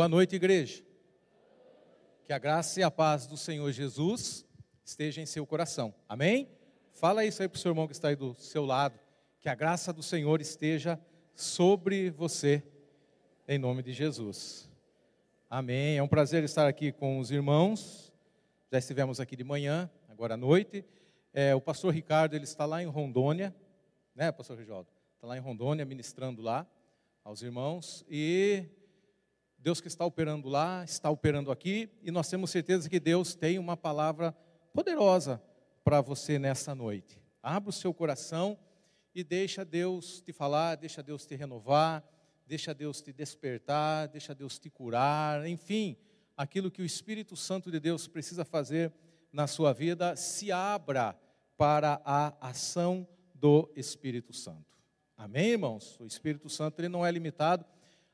Boa noite, igreja. Que a graça e a paz do Senhor Jesus esteja em seu coração. Amém? Fala isso aí para o seu irmão que está aí do seu lado. Que a graça do Senhor esteja sobre você, em nome de Jesus. Amém. É um prazer estar aqui com os irmãos. Já estivemos aqui de manhã, agora à noite. É, o pastor Ricardo, ele está lá em Rondônia, né, pastor Regialdo? Está lá em Rondônia, ministrando lá aos irmãos. E Deus que está operando lá, está operando aqui. E nós temos certeza que Deus tem uma palavra poderosa para você nessa noite. Abra o seu coração e deixa Deus te falar, deixa Deus te renovar deixa Deus te despertar, deixa Deus te curar, enfim, aquilo que o Espírito Santo de Deus precisa fazer na sua vida, se abra para a ação do Espírito Santo. Amém, irmãos? O Espírito Santo ele não é limitado.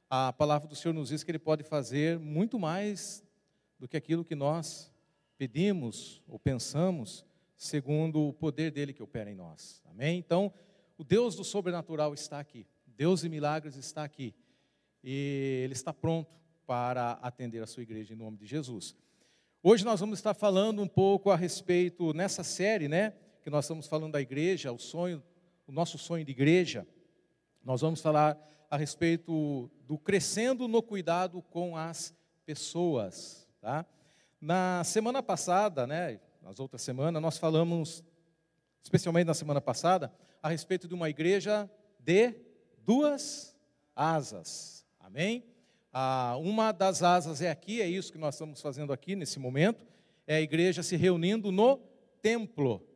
A palavra do Senhor nos diz que ele pode fazer muito mais do que aquilo que nós pedimos ou pensamos, segundo o poder dele que opera em nós. Amém? Então, o Deus do sobrenatural está aqui. Deus de milagres está aqui. E Ele está pronto para atender a sua igreja em nome de Jesus. Hoje nós vamos estar falando um pouco a respeito, nessa série, né, que nós estamos falando da igreja, o sonho, o nosso sonho de igreja. Nós vamos falar a respeito do crescendo no cuidado com as pessoas, tá? Na semana passada, né, nas outras semanas, nós falamos, especialmente na semana passada, a respeito de uma igreja de duas asas. Amém? Ah, uma das asas é aqui, é isso que nós estamos fazendo aqui nesse momento, é a igreja se reunindo no templo,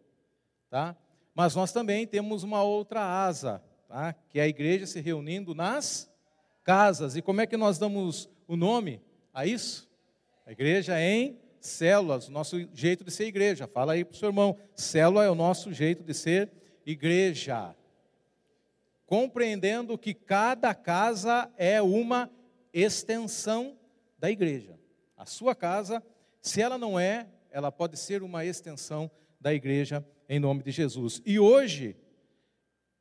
tá? Mas nós também temos uma outra asa, tá? Que é a igreja se reunindo nas casas. E como é que nós damos o nome a isso? A igreja em células, o nosso jeito de ser igreja. Fala aí para o seu irmão, célula é o nosso jeito de ser igreja compreendendo que cada casa é uma extensão da igreja. A sua casa, se ela não é, ela pode ser uma extensão da igreja em nome de Jesus. E hoje,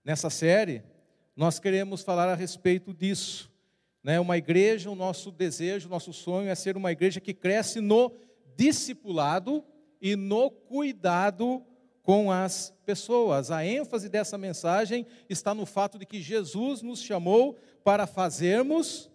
nessa série, nós queremos falar a respeito disso. Né? Uma igreja, o nosso desejo, o nosso sonho é ser uma igreja que cresce no discipulado e no cuidado com as pessoas. A ênfase dessa mensagem está no fato de que Jesus nos chamou para fazermos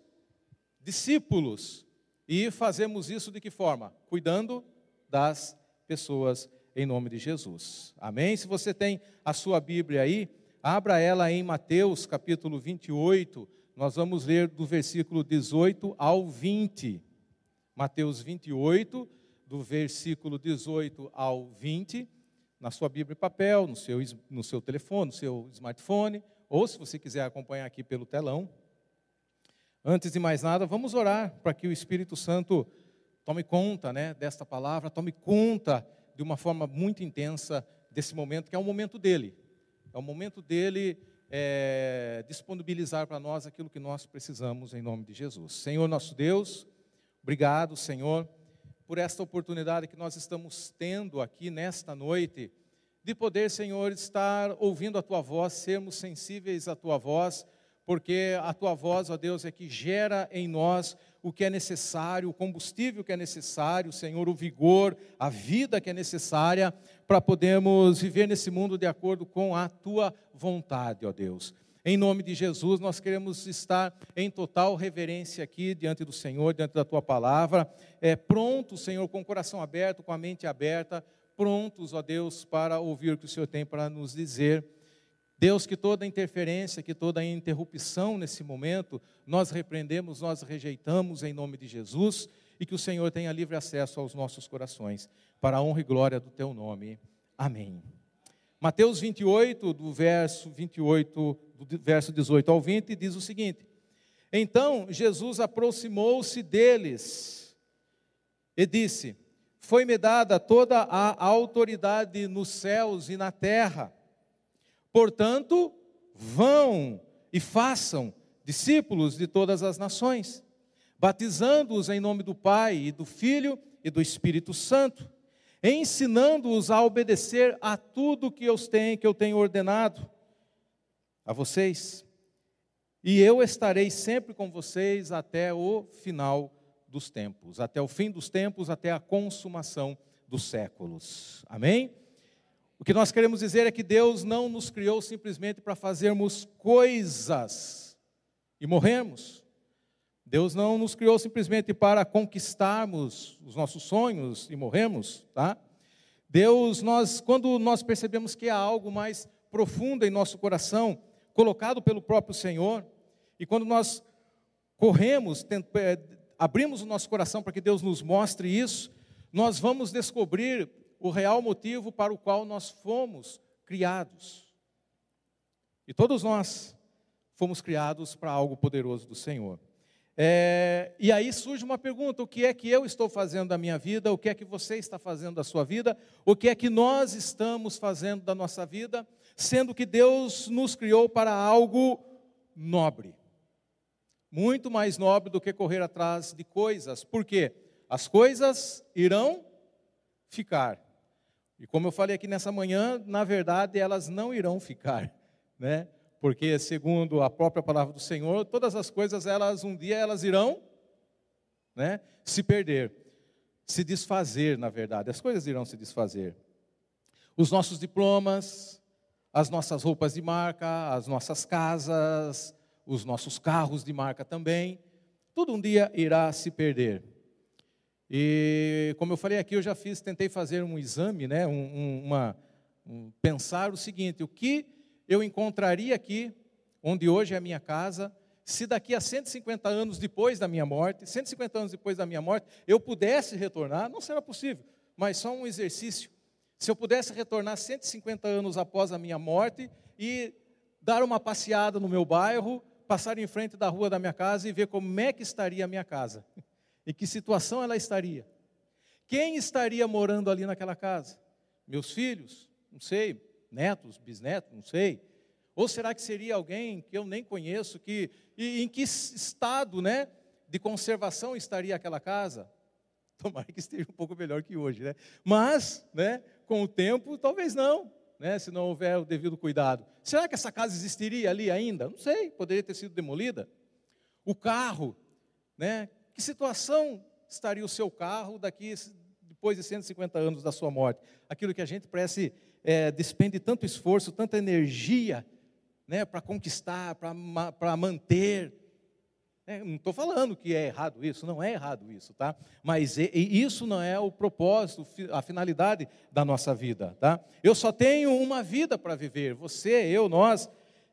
discípulos. E fazemos isso de que forma? Cuidando das pessoas em nome de Jesus. Amém? Se você tem a sua Bíblia aí, abra ela em Mateus capítulo 28. Nós vamos ler do versículo 18 ao 20. Mateus 28, do versículo 18 ao 20 na sua Bíblia em papel, no seu, no seu telefone, no seu smartphone, ou se você quiser acompanhar aqui pelo telão. Antes de mais nada, vamos orar para que o Espírito Santo tome conta né, desta palavra, tome conta de uma forma muito intensa desse momento, que é o momento dele. É o momento dele é, disponibilizar para nós aquilo que nós precisamos em nome de Jesus. Senhor nosso Deus, obrigado, Senhor por esta oportunidade que nós estamos tendo aqui nesta noite, de poder, Senhor, estar ouvindo a tua voz, sermos sensíveis à tua voz, porque a tua voz, ó Deus, é que gera em nós o que é necessário, o combustível que é necessário, Senhor, o vigor, a vida que é necessária para podermos viver nesse mundo de acordo com a tua vontade, ó Deus. Em nome de Jesus, nós queremos estar em total reverência aqui diante do Senhor, diante da tua palavra, é, prontos, Senhor, com o coração aberto, com a mente aberta, prontos, ó Deus, para ouvir o que o Senhor tem para nos dizer. Deus, que toda interferência, que toda interrupção nesse momento, nós repreendemos, nós rejeitamos em nome de Jesus e que o Senhor tenha livre acesso aos nossos corações, para a honra e glória do teu nome. Amém. Mateus 28, do verso 28, do verso 18 ao 20, diz o seguinte: Então Jesus aproximou-se deles e disse: Foi-me dada toda a autoridade nos céus e na terra. Portanto, vão e façam discípulos de todas as nações, batizando-os em nome do Pai e do Filho e do Espírito Santo ensinando-os a obedecer a tudo que eu tenho, que eu tenho ordenado a vocês. E eu estarei sempre com vocês até o final dos tempos, até o fim dos tempos, até a consumação dos séculos. Amém? O que nós queremos dizer é que Deus não nos criou simplesmente para fazermos coisas e morrermos. Deus não nos criou simplesmente para conquistarmos os nossos sonhos e morrermos, tá? Deus, nós, quando nós percebemos que há algo mais profundo em nosso coração, colocado pelo próprio Senhor, e quando nós corremos, é, abrimos o nosso coração para que Deus nos mostre isso, nós vamos descobrir o real motivo para o qual nós fomos criados. E todos nós fomos criados para algo poderoso do Senhor. É, e aí surge uma pergunta: o que é que eu estou fazendo da minha vida? O que é que você está fazendo da sua vida? O que é que nós estamos fazendo da nossa vida? Sendo que Deus nos criou para algo nobre muito mais nobre do que correr atrás de coisas. Por quê? As coisas irão ficar. E como eu falei aqui nessa manhã, na verdade elas não irão ficar, né? Porque segundo a própria palavra do Senhor, todas as coisas elas um dia elas irão, né, se perder, se desfazer, na verdade. As coisas irão se desfazer. Os nossos diplomas, as nossas roupas de marca, as nossas casas, os nossos carros de marca também, tudo um dia irá se perder. E como eu falei aqui, eu já fiz, tentei fazer um exame, né, um, um, uma, um, pensar o seguinte: o que eu encontraria aqui, onde hoje é a minha casa, se daqui a 150 anos depois da minha morte, 150 anos depois da minha morte, eu pudesse retornar, não será possível, mas só um exercício. Se eu pudesse retornar 150 anos após a minha morte e dar uma passeada no meu bairro, passar em frente da rua da minha casa e ver como é que estaria a minha casa. Em que situação ela estaria. Quem estaria morando ali naquela casa? Meus filhos? Não sei. Netos, bisnetos? Não sei. Ou será que seria alguém que eu nem conheço, que e em que estado, né, de conservação estaria aquela casa? Tomara que esteja um pouco melhor que hoje, né? Mas, né, com o tempo, talvez não né, se não houver o devido cuidado. Será que essa casa existiria ali ainda? Não sei, poderia ter sido demolida. O carro, né, que situação estaria o seu carro daqui depois de 150 anos da sua morte? Aquilo que a gente parece é, despende tanto esforço, tanta energia, né, para conquistar, para manter, é, não estou falando que é errado isso, não é errado isso, tá? Mas e, e isso não é o propósito, a finalidade da nossa vida, tá? Eu só tenho uma vida para viver, você, eu, nós,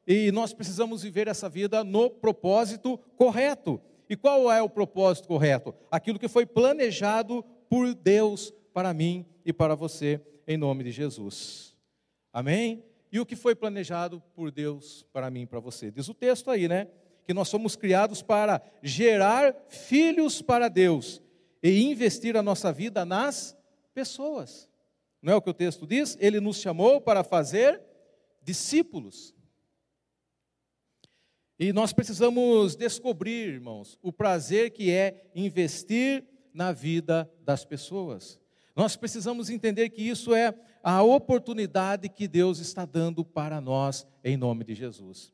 e nós precisamos viver essa vida no propósito correto. E qual é o propósito correto? Aquilo que foi planejado por Deus para mim e para você, em nome de Jesus. Amém? E o que foi planejado por Deus para mim e para você? Diz o texto aí, né? que nós somos criados para gerar filhos para Deus e investir a nossa vida nas pessoas. Não é o que o texto diz? Ele nos chamou para fazer discípulos. E nós precisamos descobrir, irmãos, o prazer que é investir na vida das pessoas. Nós precisamos entender que isso é a oportunidade que Deus está dando para nós, em nome de Jesus.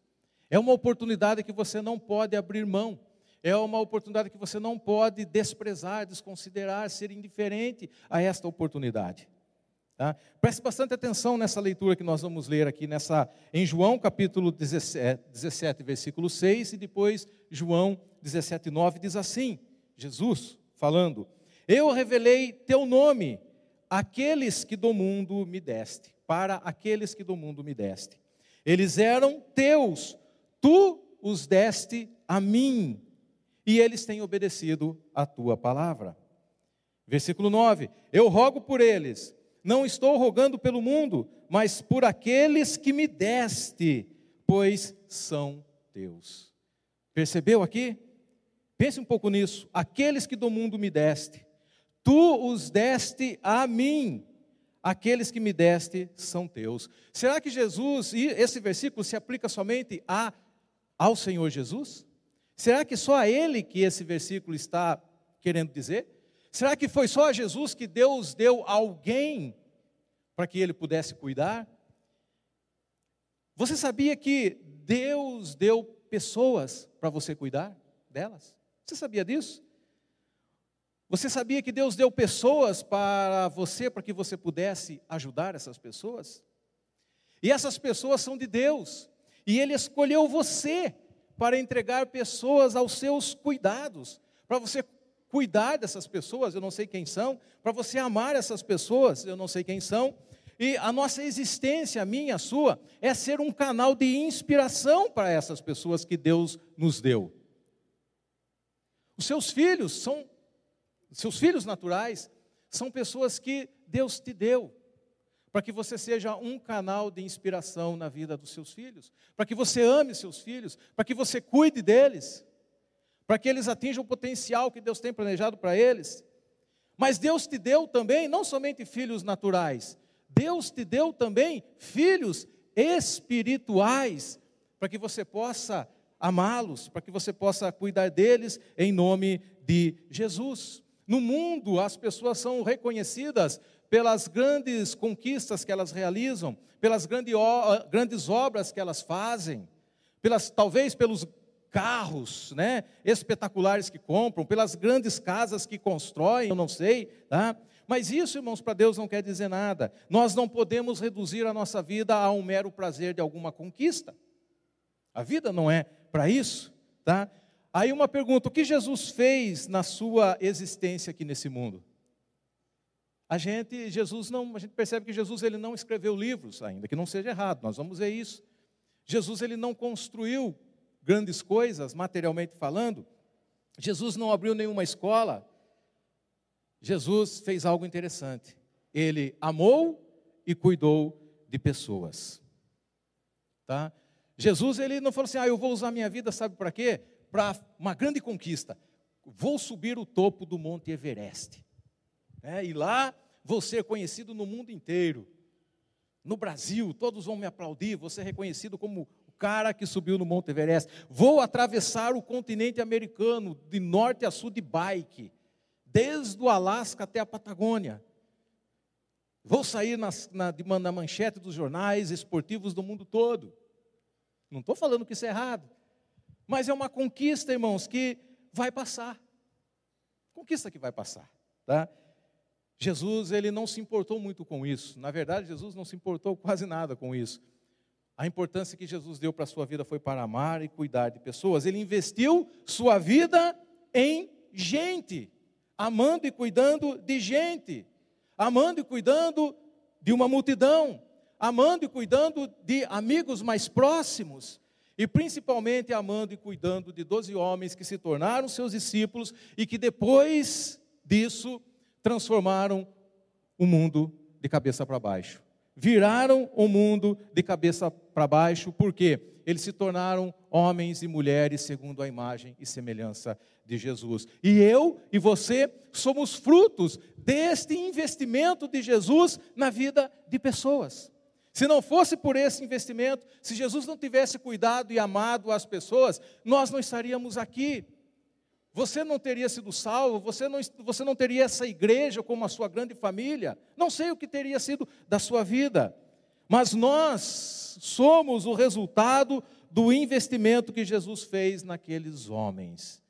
É uma oportunidade que você não pode abrir mão. É uma oportunidade que você não pode desprezar, desconsiderar, ser indiferente a esta oportunidade. Tá? Preste bastante atenção nessa leitura que nós vamos ler aqui nessa, em João capítulo 17, 17, versículo 6, e depois João 17, 9, diz assim: Jesus falando: Eu revelei teu nome àqueles que do mundo me deste, para aqueles que do mundo me deste. Eles eram teus, tu os deste a mim, e eles têm obedecido a tua palavra. Versículo 9: Eu rogo por eles, não estou rogando pelo mundo, mas por aqueles que me deste, pois são teus. Percebeu aqui? Pense um pouco nisso. Aqueles que do mundo me deste, tu os deste a mim. Aqueles que me deste são teus. Será que Jesus, e esse versículo se aplica somente a ao Senhor Jesus? Será que só a Ele que esse versículo está querendo dizer? Será que foi só a Jesus que Deus deu alguém para que ele pudesse cuidar? Você sabia que Deus deu pessoas para você cuidar delas? Você sabia disso? Você sabia que Deus deu pessoas para você, para que você pudesse ajudar essas pessoas? E essas pessoas são de Deus, e Ele escolheu você para entregar pessoas aos seus cuidados, para você cuidar dessas pessoas, eu não sei quem são, para você amar essas pessoas, eu não sei quem são, e a nossa existência, a minha, a sua, é ser um canal de inspiração para essas pessoas que Deus nos deu. Os seus filhos são, seus filhos naturais, são pessoas que Deus te deu, para que você seja um canal de inspiração na vida dos seus filhos, para que você ame seus filhos, para que você cuide deles, para que eles atinjam o potencial que Deus tem planejado para eles. Mas Deus te deu também não somente filhos naturais, Deus te deu também filhos espirituais, para que você possa amá-los, para que você possa cuidar deles em nome de Jesus. No mundo, as pessoas são reconhecidas pelas grandes conquistas que elas realizam, pelas grandes obras que elas fazem, pelas talvez pelos carros, né, espetaculares que compram, pelas grandes casas que constroem, eu não sei, tá? Mas isso, irmãos, para Deus não quer dizer nada. Nós não podemos reduzir a nossa vida a um mero prazer de alguma conquista. A vida não é para isso, tá? Aí uma pergunta: o que Jesus fez na sua existência aqui nesse mundo? A gente, Jesus não, a gente percebe que Jesus ele não escreveu livros ainda, que não seja errado. Nós vamos ver isso. Jesus ele não construiu grandes coisas materialmente falando. Jesus não abriu nenhuma escola. Jesus fez algo interessante. Ele amou e cuidou de pessoas. Tá? Jesus ele não falou assim: "Ah, eu vou usar minha vida, sabe para quê? Para uma grande conquista. Vou subir o topo do Monte Everest. É, e lá vou ser conhecido no mundo inteiro. No Brasil, todos vão me aplaudir, vou ser reconhecido como cara que subiu no Monte Everest. Vou atravessar o continente americano de norte a sul de bike desde o Alasca até a Patagônia. Vou sair nas, na, na manchete dos jornais esportivos do mundo todo. Não estou falando que isso é errado, mas é uma conquista, irmãos, que vai passar. Conquista que vai passar, tá? Jesus, ele não se importou muito com isso. Na verdade, Jesus não se importou quase nada com isso. A importância que Jesus deu para a sua vida foi para amar e cuidar de pessoas. Ele investiu sua vida em gente amando e cuidando de gente, amando e cuidando de uma multidão, amando e cuidando de amigos mais próximos, e principalmente amando e cuidando de doze homens que se tornaram seus discípulos e que depois disso transformaram o mundo de cabeça para baixo. Viraram o mundo de cabeça para baixo, porque eles se tornaram homens e mulheres segundo a imagem e semelhança de Jesus. E eu e você somos frutos deste investimento de Jesus na vida de pessoas. Se não fosse por esse investimento, se Jesus não tivesse cuidado e amado as pessoas, nós não estaríamos aqui. Você não teria sido salvo, você não, você não teria essa igreja como a sua grande família. Não sei o que teria sido da sua vida. Mas nós somos o resultado do investimento que Jesus fez naqueles homens.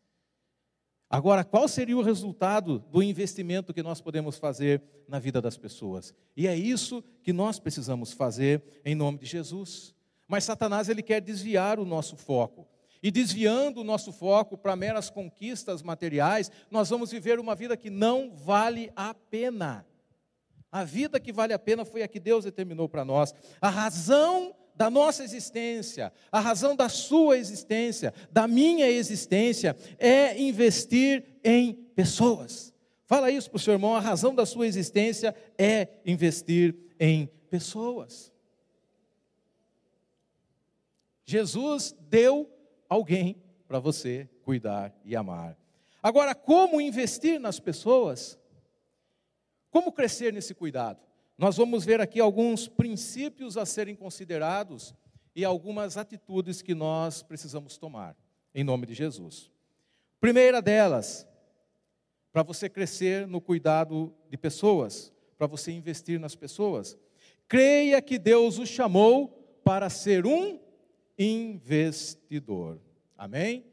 Agora, qual seria o resultado do investimento que nós podemos fazer na vida das pessoas? E é isso que nós precisamos fazer em nome de Jesus. Mas Satanás ele quer desviar o nosso foco. E desviando o nosso foco para meras conquistas materiais, nós vamos viver uma vida que não vale a pena. A vida que vale a pena foi a que Deus determinou para nós. A razão da nossa existência, a razão da sua existência, da minha existência, é investir em pessoas. Fala isso para o seu irmão, a razão da sua existência é investir em pessoas. Jesus deu alguém para você cuidar e amar. Agora, como investir nas pessoas? Como crescer nesse cuidado? Nós vamos ver aqui alguns princípios a serem considerados e algumas atitudes que nós precisamos tomar, em nome de Jesus. Primeira delas, para você crescer no cuidado de pessoas, para você investir nas pessoas, creia que Deus o chamou para ser um investidor. Amém?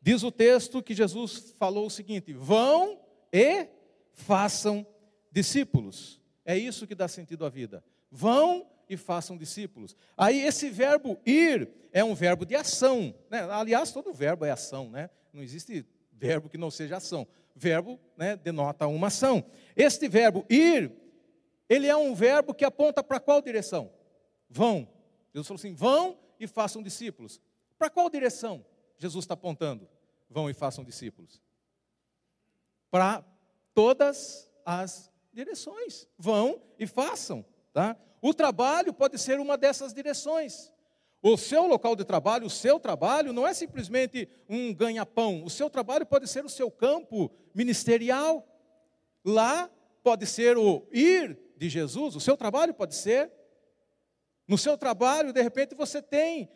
Diz o texto que Jesus falou o seguinte: vão e façam discípulos. É isso que dá sentido à vida. Vão e façam discípulos. Aí esse verbo ir é um verbo de ação. Né? Aliás, todo verbo é ação, né? Não existe verbo que não seja ação. Verbo né, denota uma ação. Este verbo ir, ele é um verbo que aponta para qual direção? Vão. Jesus falou assim: vão e façam discípulos. Para qual direção Jesus está apontando? Vão e façam discípulos. Para todas as direções. Vão e façam. Tá? O trabalho pode ser uma dessas direções. O seu local de trabalho, o seu trabalho, não é simplesmente um ganha-pão. O seu trabalho pode ser o seu campo ministerial. Lá pode ser o ir de Jesus, o seu trabalho pode ser. No seu trabalho, de repente, você tem,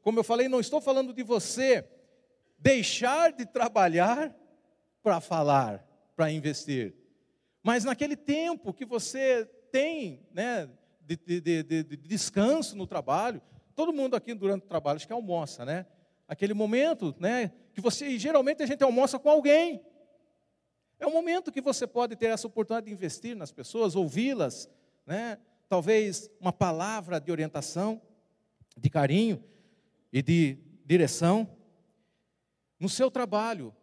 como eu falei, não estou falando de você deixar de trabalhar para falar, para investir. Mas naquele tempo que você tem né, de, de, de, de, descanso no trabalho, todo mundo aqui durante o trabalho acho que almoça, né? Aquele momento, né? Que você, e geralmente a gente almoça com alguém. É um momento que você pode ter essa oportunidade de investir nas pessoas, ouvi-las, né? Talvez uma palavra de orientação, de carinho e de direção. No seu trabalho,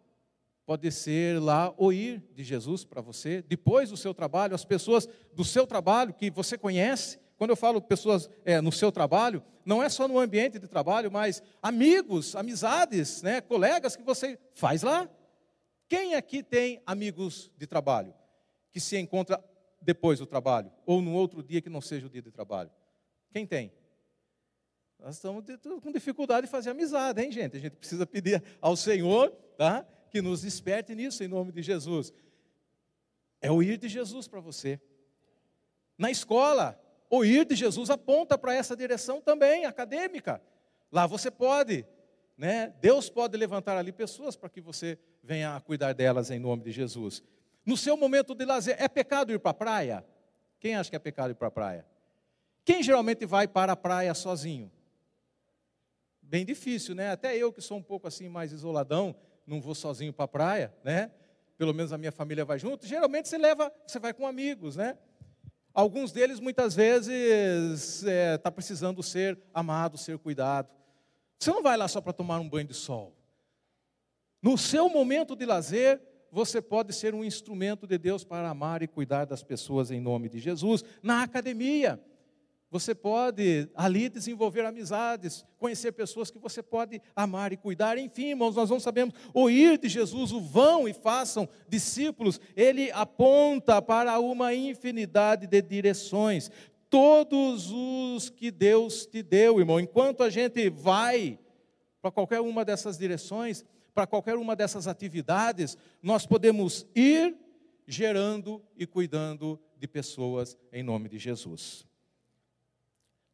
pode ser lá o ir de Jesus para você. Depois do seu trabalho, as pessoas do seu trabalho que você conhece. Quando eu falo pessoas é, no seu trabalho, não é só no ambiente de trabalho, mas amigos, amizades, né, colegas que você faz lá. Quem aqui tem amigos de trabalho que se encontra depois do trabalho ou num outro dia que não seja o dia de trabalho? Quem tem? Nós estamos com dificuldade de fazer amizade, hein, gente? A gente precisa pedir ao Senhor, tá? que nos desperte nisso em nome de Jesus. É o ir de Jesus para você. Na escola, o ir de Jesus aponta para essa direção também, acadêmica. Lá você pode, né? Deus pode levantar ali pessoas para que você venha a cuidar delas em nome de Jesus. No seu momento de lazer, é pecado ir para a praia? Quem acha que é pecado ir para a praia? Quem geralmente vai para a praia sozinho? Bem difícil, né? Até eu que sou um pouco assim mais isoladão, não vou sozinho para a praia, né? Pelo menos a minha família vai junto. Geralmente você leva, você vai com amigos, né? Alguns deles muitas vezes está é, tá precisando ser amado, ser cuidado. Você não vai lá só para tomar um banho de sol. No seu momento de lazer, você pode ser um instrumento de Deus para amar e cuidar das pessoas em nome de Jesus. Na academia, você pode ali desenvolver amizades, conhecer pessoas que você pode amar e cuidar. Enfim, irmãos, nós não sabemos o ir de Jesus, o vão e façam discípulos. Ele aponta para uma infinidade de direções. Todos os que Deus te deu, irmão, enquanto a gente vai para qualquer uma dessas direções, para qualquer uma dessas atividades, nós podemos ir gerando e cuidando de pessoas em nome de Jesus.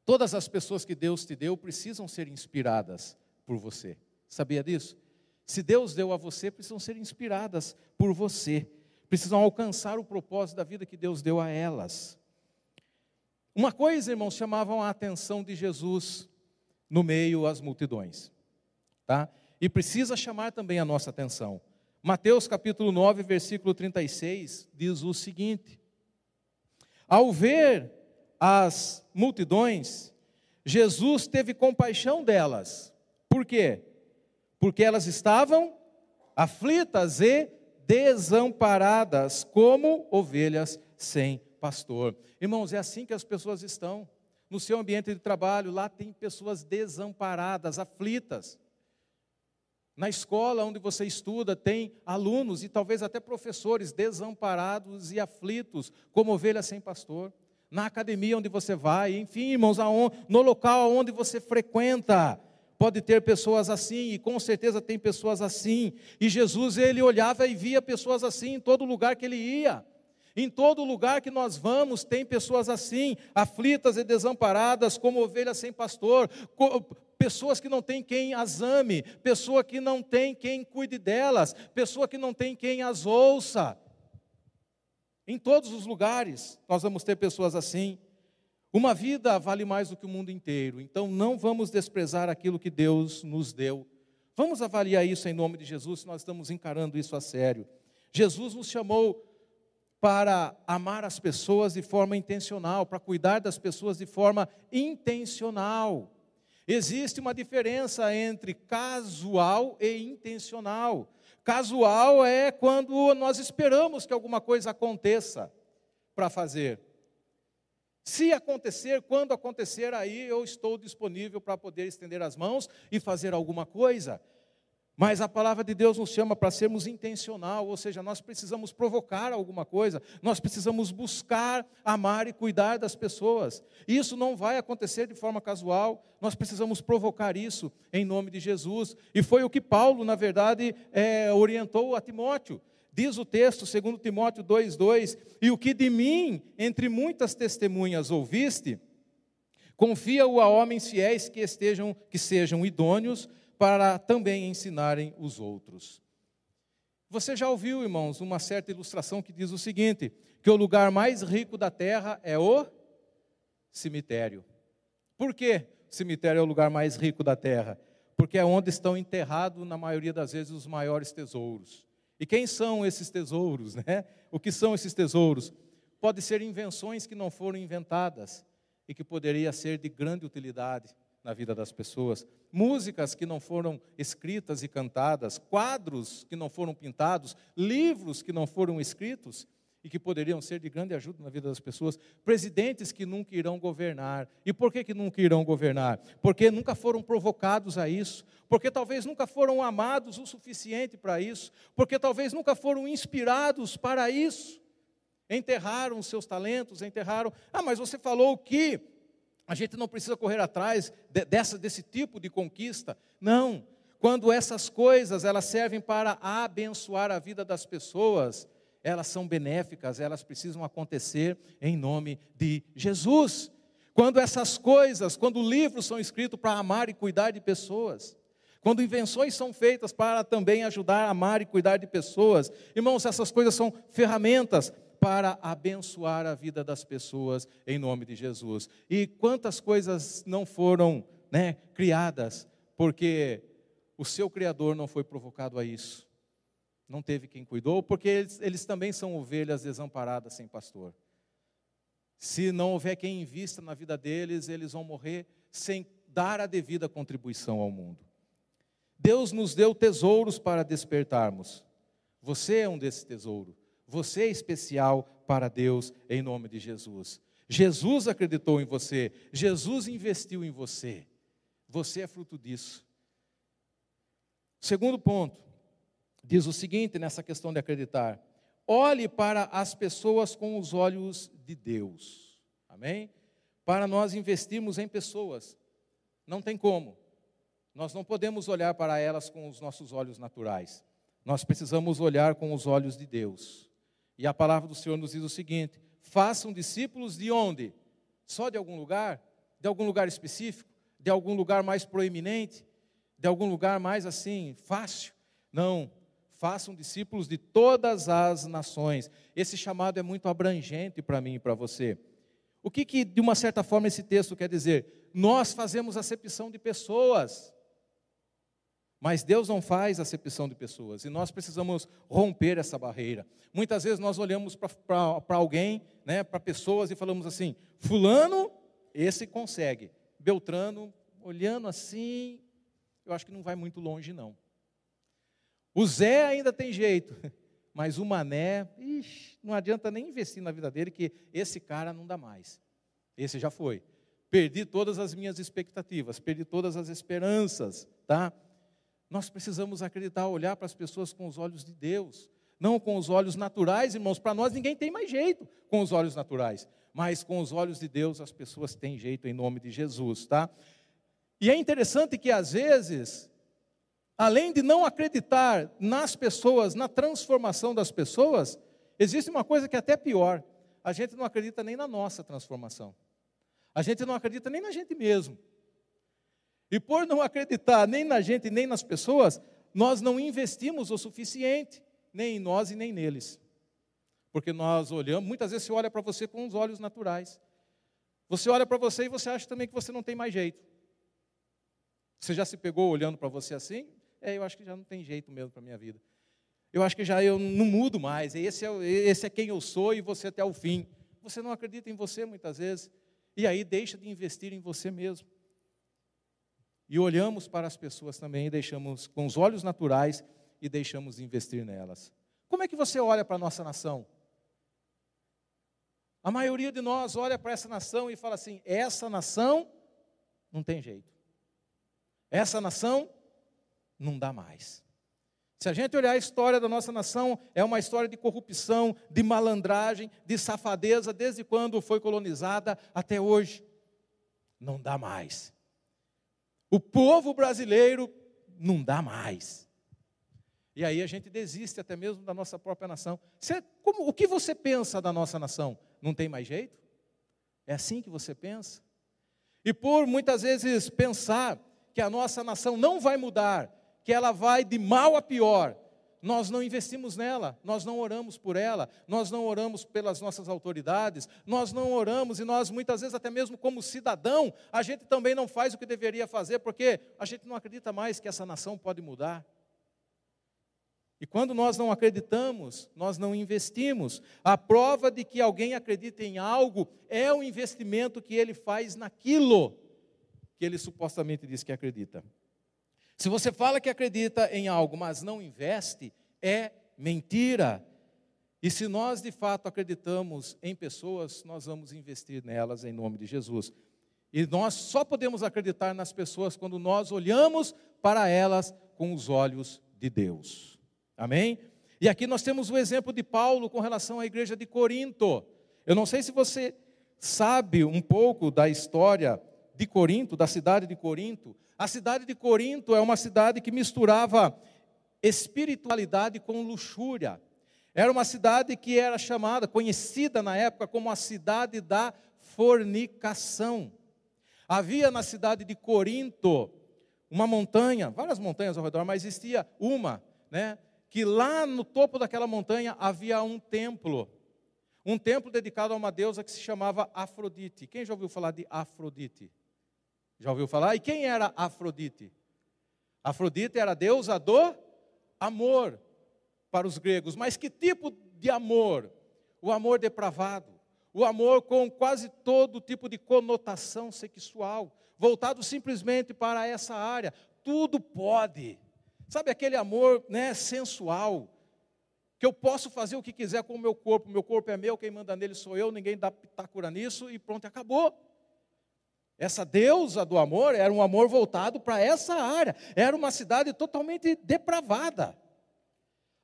Todas as pessoas que Deus te deu precisam ser inspiradas por você. Sabia disso? Se Deus deu a você, precisam ser inspiradas por você. Precisam alcançar o propósito da vida que Deus deu a elas. Uma coisa, irmãos, chamavam a atenção de Jesus no meio às multidões. Tá? E precisa chamar também a nossa atenção. Mateus capítulo 9, versículo 36 diz o seguinte: Ao ver as multidões, Jesus teve compaixão delas. Por quê? Porque elas estavam aflitas e desamparadas, como ovelhas sem pastor. Irmãos, é assim que as pessoas estão. No seu ambiente de trabalho, lá tem pessoas desamparadas, aflitas. Na escola onde você estuda, tem alunos e talvez até professores desamparados e aflitos, como ovelhas sem pastor na academia onde você vai, enfim, irmãos, no local onde você frequenta. Pode ter pessoas assim, e com certeza tem pessoas assim. E Jesus, ele olhava e via pessoas assim em todo lugar que ele ia. Em todo lugar que nós vamos, tem pessoas assim, aflitas e desamparadas, como ovelhas sem pastor, pessoas que não tem quem as ame, pessoa que não tem quem cuide delas, pessoa que não tem quem as ouça. Em todos os lugares nós vamos ter pessoas assim. Uma vida vale mais do que o mundo inteiro, então não vamos desprezar aquilo que Deus nos deu. Vamos avaliar isso em nome de Jesus, se nós estamos encarando isso a sério. Jesus nos chamou para amar as pessoas de forma intencional, para cuidar das pessoas de forma intencional. Existe uma diferença entre casual e intencional. Casual é quando nós esperamos que alguma coisa aconteça para fazer. Se acontecer, quando acontecer, aí eu estou disponível para poder estender as mãos e fazer alguma coisa. Mas a palavra de Deus nos chama para sermos intencional, ou seja, nós precisamos provocar alguma coisa, nós precisamos buscar, amar e cuidar das pessoas. Isso não vai acontecer de forma casual, nós precisamos provocar isso em nome de Jesus. E foi o que Paulo, na verdade, é, orientou a Timóteo. Diz o texto, segundo Timóteo 2,2, e o que de mim, entre muitas testemunhas, ouviste, confia-o a homens fiéis que estejam, que sejam idôneos para também ensinarem os outros. Você já ouviu, irmãos, uma certa ilustração que diz o seguinte: que o lugar mais rico da terra é o cemitério. Por que o cemitério é o lugar mais rico da terra? Porque é onde estão enterrados, na maioria das vezes, os maiores tesouros. E quem são esses tesouros? Né? O que são esses tesouros? Pode ser invenções que não foram inventadas e que poderia ser de grande utilidade na vida das pessoas, músicas que não foram escritas e cantadas, quadros que não foram pintados, livros que não foram escritos e que poderiam ser de grande ajuda na vida das pessoas, presidentes que nunca irão governar. E por que, que nunca irão governar? Porque nunca foram provocados a isso, porque talvez nunca foram amados o suficiente para isso, porque talvez nunca foram inspirados para isso. Enterraram seus talentos, enterraram. Ah, mas você falou que a gente não precisa correr atrás de, dessa, desse tipo de conquista. Não. Quando essas coisas elas servem para abençoar a vida das pessoas, elas são benéficas, elas precisam acontecer em nome de Jesus. Quando essas coisas, quando livros são escritos para amar e cuidar de pessoas, quando invenções são feitas para também ajudar a amar e cuidar de pessoas, irmãos, essas coisas são ferramentas para abençoar a vida das pessoas em nome de Jesus. E quantas coisas não foram né, criadas porque o seu Criador não foi provocado a isso não teve quem cuidou, porque eles, eles também são ovelhas desamparadas sem pastor. Se não houver quem invista na vida deles, eles vão morrer sem dar a devida contribuição ao mundo. Deus nos deu tesouros para despertarmos. Você é um desse tesouro. Você é especial para Deus em nome de Jesus. Jesus acreditou em você, Jesus investiu em você. Você é fruto disso. Segundo ponto, diz o seguinte nessa questão de acreditar: olhe para as pessoas com os olhos de Deus. Amém? Para nós investirmos em pessoas. Não tem como. Nós não podemos olhar para elas com os nossos olhos naturais. Nós precisamos olhar com os olhos de Deus. E a palavra do Senhor nos diz o seguinte: façam discípulos de onde? Só de algum lugar? De algum lugar específico? De algum lugar mais proeminente? De algum lugar mais assim, fácil? Não façam discípulos de todas as nações. Esse chamado é muito abrangente para mim e para você. O que, que, de uma certa forma, esse texto quer dizer? Nós fazemos acepção de pessoas, mas Deus não faz acepção de pessoas, e nós precisamos romper essa barreira. Muitas vezes nós olhamos para alguém, né, para pessoas, e falamos assim: Fulano, esse consegue. Beltrano, olhando assim, eu acho que não vai muito longe, não. O Zé ainda tem jeito, mas o Mané, ixi, não adianta nem investir na vida dele, que esse cara não dá mais. Esse já foi. Perdi todas as minhas expectativas, perdi todas as esperanças, tá? Nós precisamos acreditar, olhar para as pessoas com os olhos de Deus, não com os olhos naturais, irmãos. Para nós ninguém tem mais jeito com os olhos naturais, mas com os olhos de Deus as pessoas têm jeito em nome de Jesus, tá? E é interessante que às vezes além de não acreditar nas pessoas, na transformação das pessoas, existe uma coisa que é até pior: a gente não acredita nem na nossa transformação, a gente não acredita nem na gente mesmo. E por não acreditar nem na gente nem nas pessoas, nós não investimos o suficiente, nem em nós e nem neles. Porque nós olhamos, muitas vezes você olha para você com os olhos naturais. Você olha para você e você acha também que você não tem mais jeito. Você já se pegou olhando para você assim? é, eu acho que já não tem jeito mesmo para minha vida. Eu acho que já eu não mudo mais. Esse é, esse é quem eu sou e você até o fim. Você não acredita em você muitas vezes. E aí deixa de investir em você mesmo. E olhamos para as pessoas também e deixamos com os olhos naturais e deixamos de investir nelas. Como é que você olha para a nossa nação? A maioria de nós olha para essa nação e fala assim: essa nação não tem jeito. Essa nação não dá mais. Se a gente olhar a história da nossa nação, é uma história de corrupção, de malandragem, de safadeza, desde quando foi colonizada até hoje. Não dá mais. O povo brasileiro não dá mais. E aí a gente desiste até mesmo da nossa própria nação. Você, como, o que você pensa da nossa nação? Não tem mais jeito? É assim que você pensa? E por muitas vezes pensar que a nossa nação não vai mudar, que ela vai de mal a pior, nós não investimos nela, nós não oramos por ela, nós não oramos pelas nossas autoridades, nós não oramos e nós muitas vezes, até mesmo como cidadão, a gente também não faz o que deveria fazer, porque a gente não acredita mais que essa nação pode mudar. E quando nós não acreditamos, nós não investimos. A prova de que alguém acredita em algo é o investimento que ele faz naquilo que ele supostamente diz que acredita. Se você fala que acredita em algo, mas não investe, é mentira. E se nós de fato acreditamos em pessoas, nós vamos investir nelas em nome de Jesus. E nós só podemos acreditar nas pessoas quando nós olhamos para elas com os olhos de Deus. Amém? E aqui nós temos o exemplo de Paulo com relação à igreja de Corinto. Eu não sei se você sabe um pouco da história de Corinto, da cidade de Corinto. A cidade de Corinto é uma cidade que misturava espiritualidade com luxúria. Era uma cidade que era chamada, conhecida na época como a cidade da fornicação. Havia na cidade de Corinto uma montanha, várias montanhas ao redor, mas existia uma, né, que lá no topo daquela montanha havia um templo. Um templo dedicado a uma deusa que se chamava Afrodite. Quem já ouviu falar de Afrodite? Já ouviu falar? E quem era Afrodite? Afrodite era a deusa do amor para os gregos. Mas que tipo de amor? O amor depravado. O amor com quase todo tipo de conotação sexual, voltado simplesmente para essa área. Tudo pode. Sabe aquele amor né, sensual, que eu posso fazer o que quiser com o meu corpo, meu corpo é meu, quem manda nele sou eu, ninguém dá pitacura nisso e pronto, acabou. Essa deusa do amor era um amor voltado para essa área, era uma cidade totalmente depravada.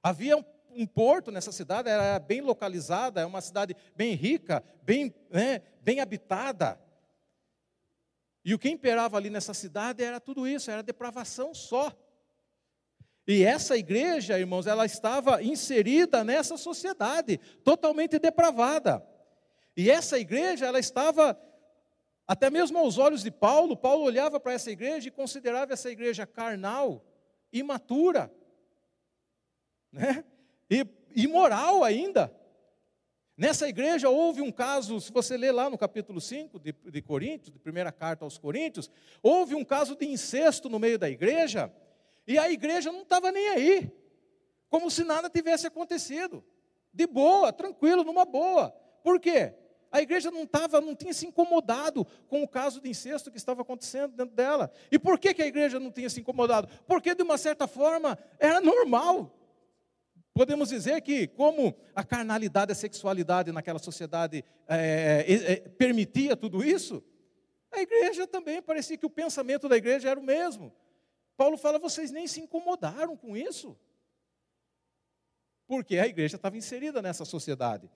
Havia um, um porto nessa cidade, era bem localizada, é uma cidade bem rica, bem, né, bem habitada. E o que imperava ali nessa cidade era tudo isso, era depravação só. E essa igreja, irmãos, ela estava inserida nessa sociedade, totalmente depravada. E essa igreja, ela estava, até mesmo aos olhos de Paulo, Paulo olhava para essa igreja e considerava essa igreja carnal, imatura, né? e imoral ainda. Nessa igreja houve um caso, se você ler lá no capítulo 5 de, de Coríntios, de primeira carta aos Coríntios, houve um caso de incesto no meio da igreja, e a igreja não estava nem aí, como se nada tivesse acontecido. De boa, tranquilo, numa boa. Por quê? A igreja não estava, não tinha se incomodado com o caso de incesto que estava acontecendo dentro dela. E por que, que a igreja não tinha se incomodado? Porque, de uma certa forma, era normal. Podemos dizer que, como a carnalidade, a sexualidade naquela sociedade é, é, é, permitia tudo isso, a igreja também parecia que o pensamento da igreja era o mesmo. Paulo fala, vocês nem se incomodaram com isso. Porque a igreja estava inserida nessa sociedade.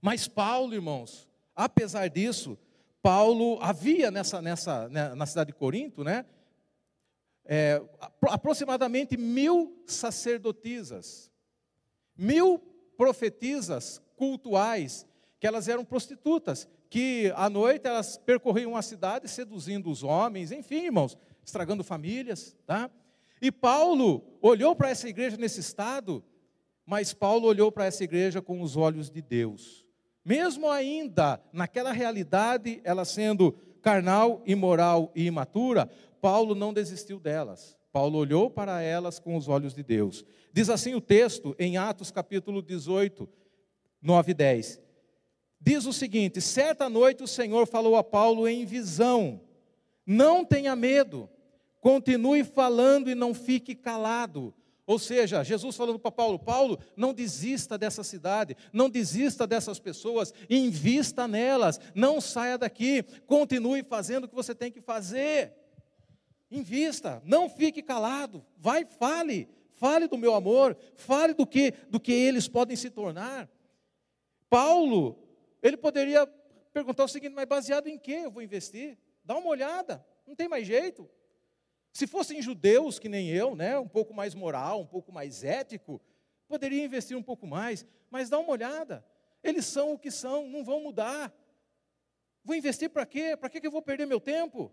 Mas Paulo, irmãos, apesar disso, Paulo havia nessa, nessa, né, na cidade de Corinto, né? É, aproximadamente mil sacerdotisas, mil profetisas cultuais, que elas eram prostitutas, que à noite elas percorriam a cidade seduzindo os homens, enfim, irmãos, estragando famílias, tá? E Paulo olhou para essa igreja nesse estado, mas Paulo olhou para essa igreja com os olhos de Deus. Mesmo ainda naquela realidade, ela sendo carnal, imoral e imatura, Paulo não desistiu delas. Paulo olhou para elas com os olhos de Deus. Diz assim o texto em Atos capítulo 18, 9 e 10. Diz o seguinte: certa noite o Senhor falou a Paulo em visão: Não tenha medo, continue falando e não fique calado. Ou seja, Jesus falando para Paulo: Paulo, não desista dessa cidade, não desista dessas pessoas, invista nelas, não saia daqui, continue fazendo o que você tem que fazer. Invista, não fique calado, vai, fale, fale do meu amor, fale do que, do que eles podem se tornar. Paulo, ele poderia perguntar o seguinte: mas baseado em que eu vou investir? Dá uma olhada, não tem mais jeito. Se fossem judeus que nem eu, né, um pouco mais moral, um pouco mais ético, poderia investir um pouco mais, mas dá uma olhada. Eles são o que são, não vão mudar. Vou investir para quê? Para que eu vou perder meu tempo?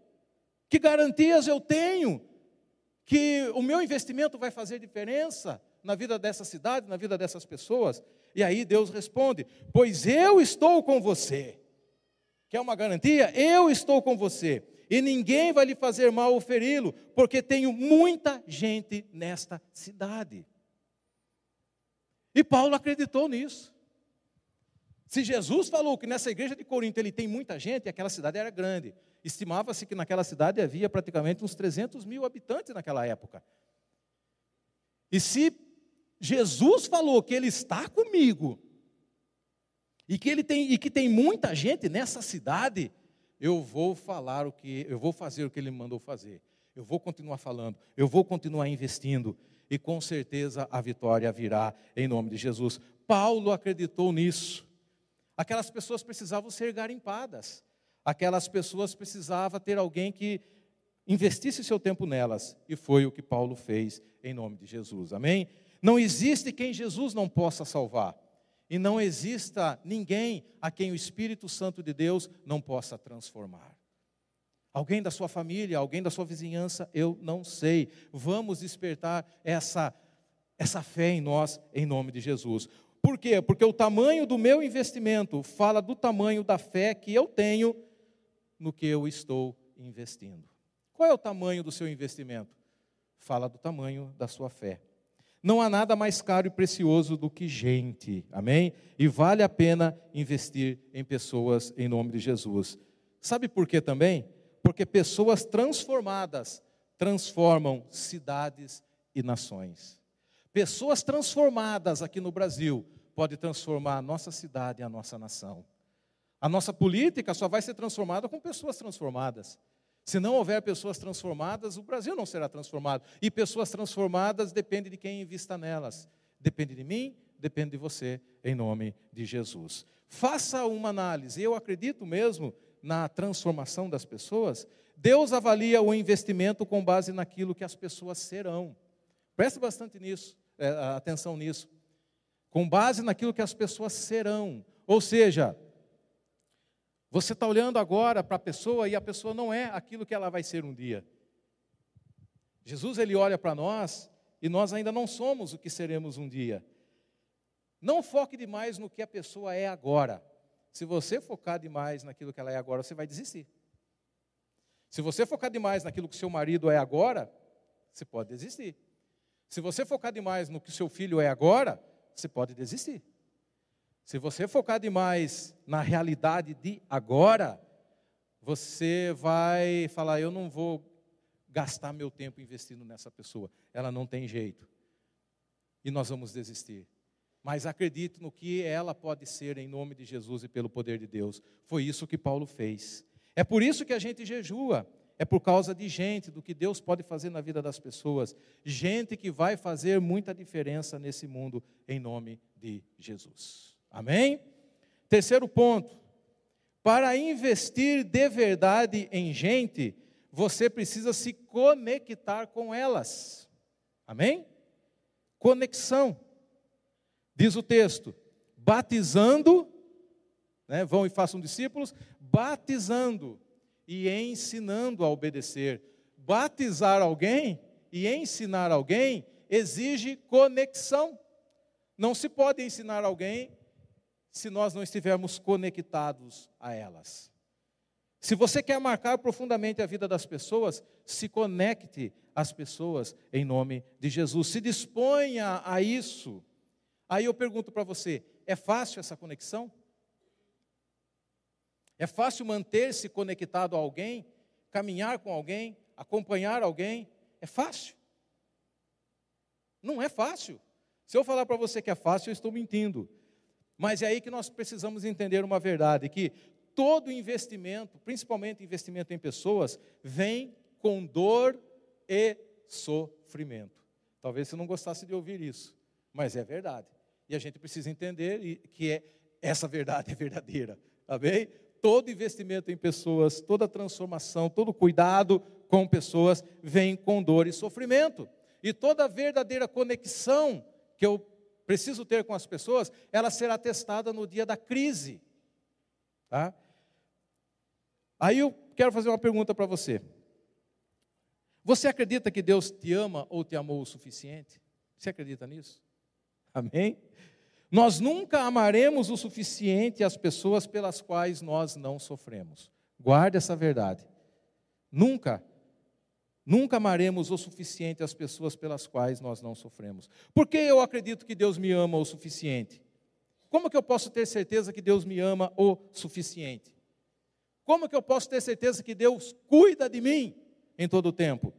Que garantias eu tenho que o meu investimento vai fazer diferença na vida dessa cidade, na vida dessas pessoas? E aí Deus responde: Pois eu estou com você. Quer uma garantia? Eu estou com você e ninguém vai lhe fazer mal ou feri-lo, porque tenho muita gente nesta cidade. E Paulo acreditou nisso. Se Jesus falou que nessa igreja de Corinto ele tem muita gente, aquela cidade era grande. Estimava-se que naquela cidade havia praticamente uns 300 mil habitantes naquela época. E se Jesus falou que ele está comigo, e que ele tem, e que tem muita gente nessa cidade, eu vou falar o que, eu vou fazer o que ele me mandou fazer. Eu vou continuar falando, eu vou continuar investindo e com certeza a vitória virá em nome de Jesus. Paulo acreditou nisso. Aquelas pessoas precisavam ser garimpadas. Aquelas pessoas precisavam ter alguém que investisse seu tempo nelas, e foi o que Paulo fez em nome de Jesus. Amém? Não existe quem Jesus não possa salvar e não exista ninguém a quem o Espírito Santo de Deus não possa transformar. Alguém da sua família, alguém da sua vizinhança, eu não sei. Vamos despertar essa, essa fé em nós, em nome de Jesus. Por quê? Porque o tamanho do meu investimento fala do tamanho da fé que eu tenho no que eu estou investindo. Qual é o tamanho do seu investimento? Fala do tamanho da sua fé. Não há nada mais caro e precioso do que gente, amém? E vale a pena investir em pessoas em nome de Jesus. Sabe por quê também? Porque pessoas transformadas transformam cidades e nações. Pessoas transformadas aqui no Brasil podem transformar a nossa cidade e a nossa nação. A nossa política só vai ser transformada com pessoas transformadas. Se não houver pessoas transformadas, o Brasil não será transformado. E pessoas transformadas depende de quem invista nelas. Depende de mim, depende de você, em nome de Jesus. Faça uma análise. Eu acredito mesmo na transformação das pessoas. Deus avalia o investimento com base naquilo que as pessoas serão. Preste bastante nisso, é, atenção nisso. Com base naquilo que as pessoas serão. Ou seja, você está olhando agora para a pessoa e a pessoa não é aquilo que ela vai ser um dia. Jesus ele olha para nós e nós ainda não somos o que seremos um dia. Não foque demais no que a pessoa é agora. Se você focar demais naquilo que ela é agora, você vai desistir. Se você focar demais naquilo que seu marido é agora, você pode desistir. Se você focar demais no que seu filho é agora, você pode desistir. Se você focar demais na realidade de agora, você vai falar: eu não vou gastar meu tempo investindo nessa pessoa, ela não tem jeito. E nós vamos desistir. Mas acredite no que ela pode ser em nome de Jesus e pelo poder de Deus. Foi isso que Paulo fez. É por isso que a gente jejua. É por causa de gente, do que Deus pode fazer na vida das pessoas. Gente que vai fazer muita diferença nesse mundo em nome de Jesus. Amém? Terceiro ponto. Para investir de verdade em gente, você precisa se conectar com elas. Amém? Conexão. Diz o texto: batizando, né, vão e façam discípulos, batizando e ensinando a obedecer. Batizar alguém e ensinar alguém exige conexão. Não se pode ensinar alguém se nós não estivermos conectados a elas. Se você quer marcar profundamente a vida das pessoas, se conecte as pessoas em nome de Jesus. Se disponha a isso. Aí eu pergunto para você: é fácil essa conexão? É fácil manter-se conectado a alguém, caminhar com alguém, acompanhar alguém? É fácil? Não é fácil. Se eu falar para você que é fácil, eu estou mentindo. Mas é aí que nós precisamos entender uma verdade: que todo investimento, principalmente investimento em pessoas, vem com dor e sofrimento. Talvez você não gostasse de ouvir isso, mas é verdade. E a gente precisa entender que é, essa verdade é verdadeira. Amém? Todo investimento em pessoas, toda transformação, todo cuidado com pessoas vem com dor e sofrimento. E toda verdadeira conexão que eu preciso ter com as pessoas, ela será testada no dia da crise. Tá? Aí eu quero fazer uma pergunta para você. Você acredita que Deus te ama ou te amou o suficiente? Você acredita nisso? Amém? Nós nunca amaremos o suficiente as pessoas pelas quais nós não sofremos. Guarde essa verdade. Nunca, nunca amaremos o suficiente as pessoas pelas quais nós não sofremos. Por que eu acredito que Deus me ama o suficiente? Como que eu posso ter certeza que Deus me ama o suficiente? Como que eu posso ter certeza que Deus cuida de mim? em todo o tempo.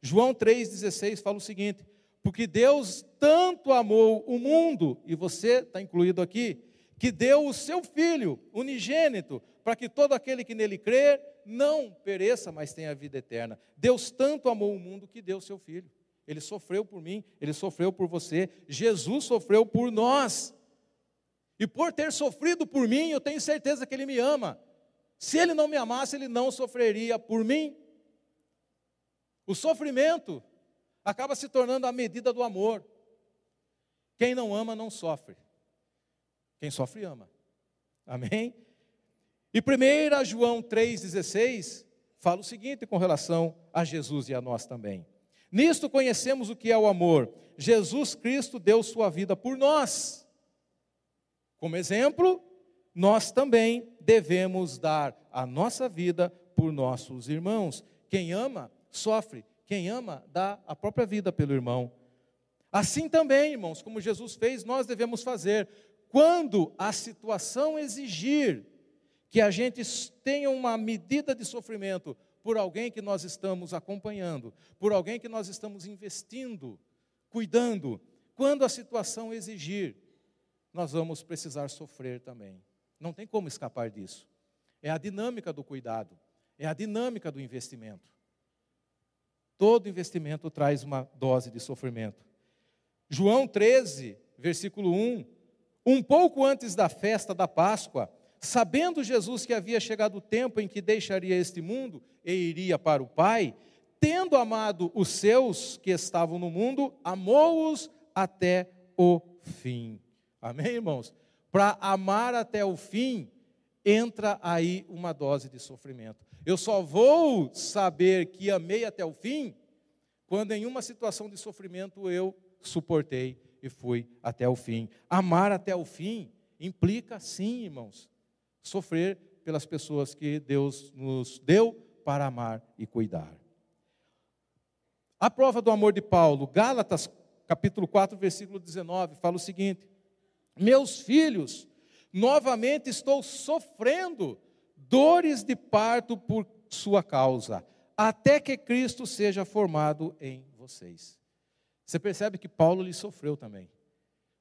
João 3,16 fala o seguinte: porque Deus tanto amou o mundo, e você está incluído aqui, que deu o seu Filho unigênito, para que todo aquele que nele crer não pereça, mas tenha vida eterna. Deus tanto amou o mundo que deu seu Filho. Ele sofreu por mim, ele sofreu por você, Jesus sofreu por nós. E por ter sofrido por mim, eu tenho certeza que ele me ama. Se ele não me amasse, ele não sofreria por mim. O sofrimento acaba se tornando a medida do amor. Quem não ama não sofre. Quem sofre ama. Amém? E 1 João 3,16 fala o seguinte com relação a Jesus e a nós também. Nisto conhecemos o que é o amor. Jesus Cristo deu sua vida por nós. Como exemplo, nós também devemos dar a nossa vida por nossos irmãos. Quem ama sofre. Quem ama dá a própria vida pelo irmão. Assim também, irmãos, como Jesus fez, nós devemos fazer. Quando a situação exigir que a gente tenha uma medida de sofrimento por alguém que nós estamos acompanhando, por alguém que nós estamos investindo, cuidando, quando a situação exigir, nós vamos precisar sofrer também. Não tem como escapar disso. É a dinâmica do cuidado, é a dinâmica do investimento. Todo investimento traz uma dose de sofrimento. João 13, versículo 1. Um pouco antes da festa da Páscoa, sabendo Jesus que havia chegado o tempo em que deixaria este mundo e iria para o Pai, tendo amado os seus que estavam no mundo, amou-os até o fim. Amém, irmãos? Para amar até o fim, entra aí uma dose de sofrimento. Eu só vou saber que amei até o fim quando em uma situação de sofrimento eu suportei e fui até o fim. Amar até o fim implica, sim, irmãos, sofrer pelas pessoas que Deus nos deu para amar e cuidar. A prova do amor de Paulo, Gálatas capítulo 4, versículo 19, fala o seguinte: Meus filhos, novamente estou sofrendo dores de parto por sua causa, até que Cristo seja formado em vocês. Você percebe que Paulo lhe sofreu também,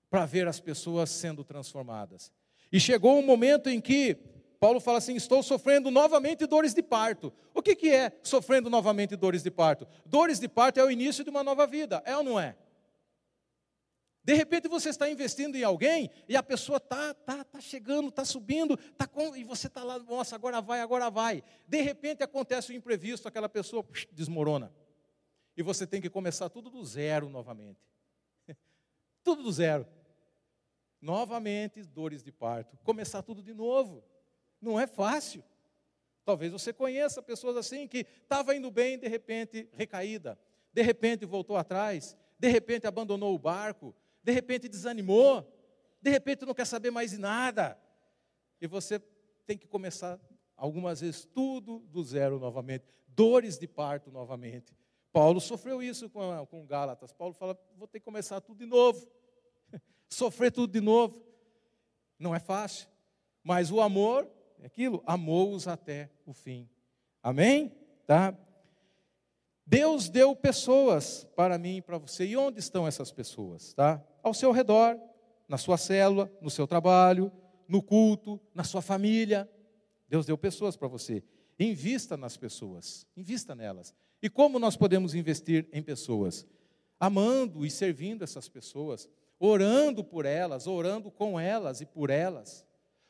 para ver as pessoas sendo transformadas. E chegou um momento em que Paulo fala assim: Estou sofrendo novamente dores de parto. O que, que é sofrendo novamente dores de parto? Dores de parto é o início de uma nova vida, é ou não é? De repente você está investindo em alguém e a pessoa está tá, tá chegando, está subindo, tá com, e você está lá, nossa, agora vai, agora vai. De repente acontece o um imprevisto, aquela pessoa desmorona. E você tem que começar tudo do zero novamente. tudo do zero. Novamente, dores de parto. Começar tudo de novo. Não é fácil. Talvez você conheça pessoas assim que estava indo bem, de repente recaída, de repente voltou atrás, de repente abandonou o barco, de repente desanimou, de repente não quer saber mais de nada. E você tem que começar algumas vezes tudo do zero novamente, dores de parto novamente. Paulo sofreu isso com, com Gálatas. Paulo fala: vou ter que começar tudo de novo, sofrer tudo de novo. Não é fácil, mas o amor, é aquilo, amou-os até o fim. Amém? Tá? Deus deu pessoas para mim e para você. E onde estão essas pessoas? Tá? Ao seu redor, na sua célula, no seu trabalho, no culto, na sua família. Deus deu pessoas para você. Invista nas pessoas, invista nelas. E como nós podemos investir em pessoas? Amando e servindo essas pessoas, orando por elas, orando com elas e por elas,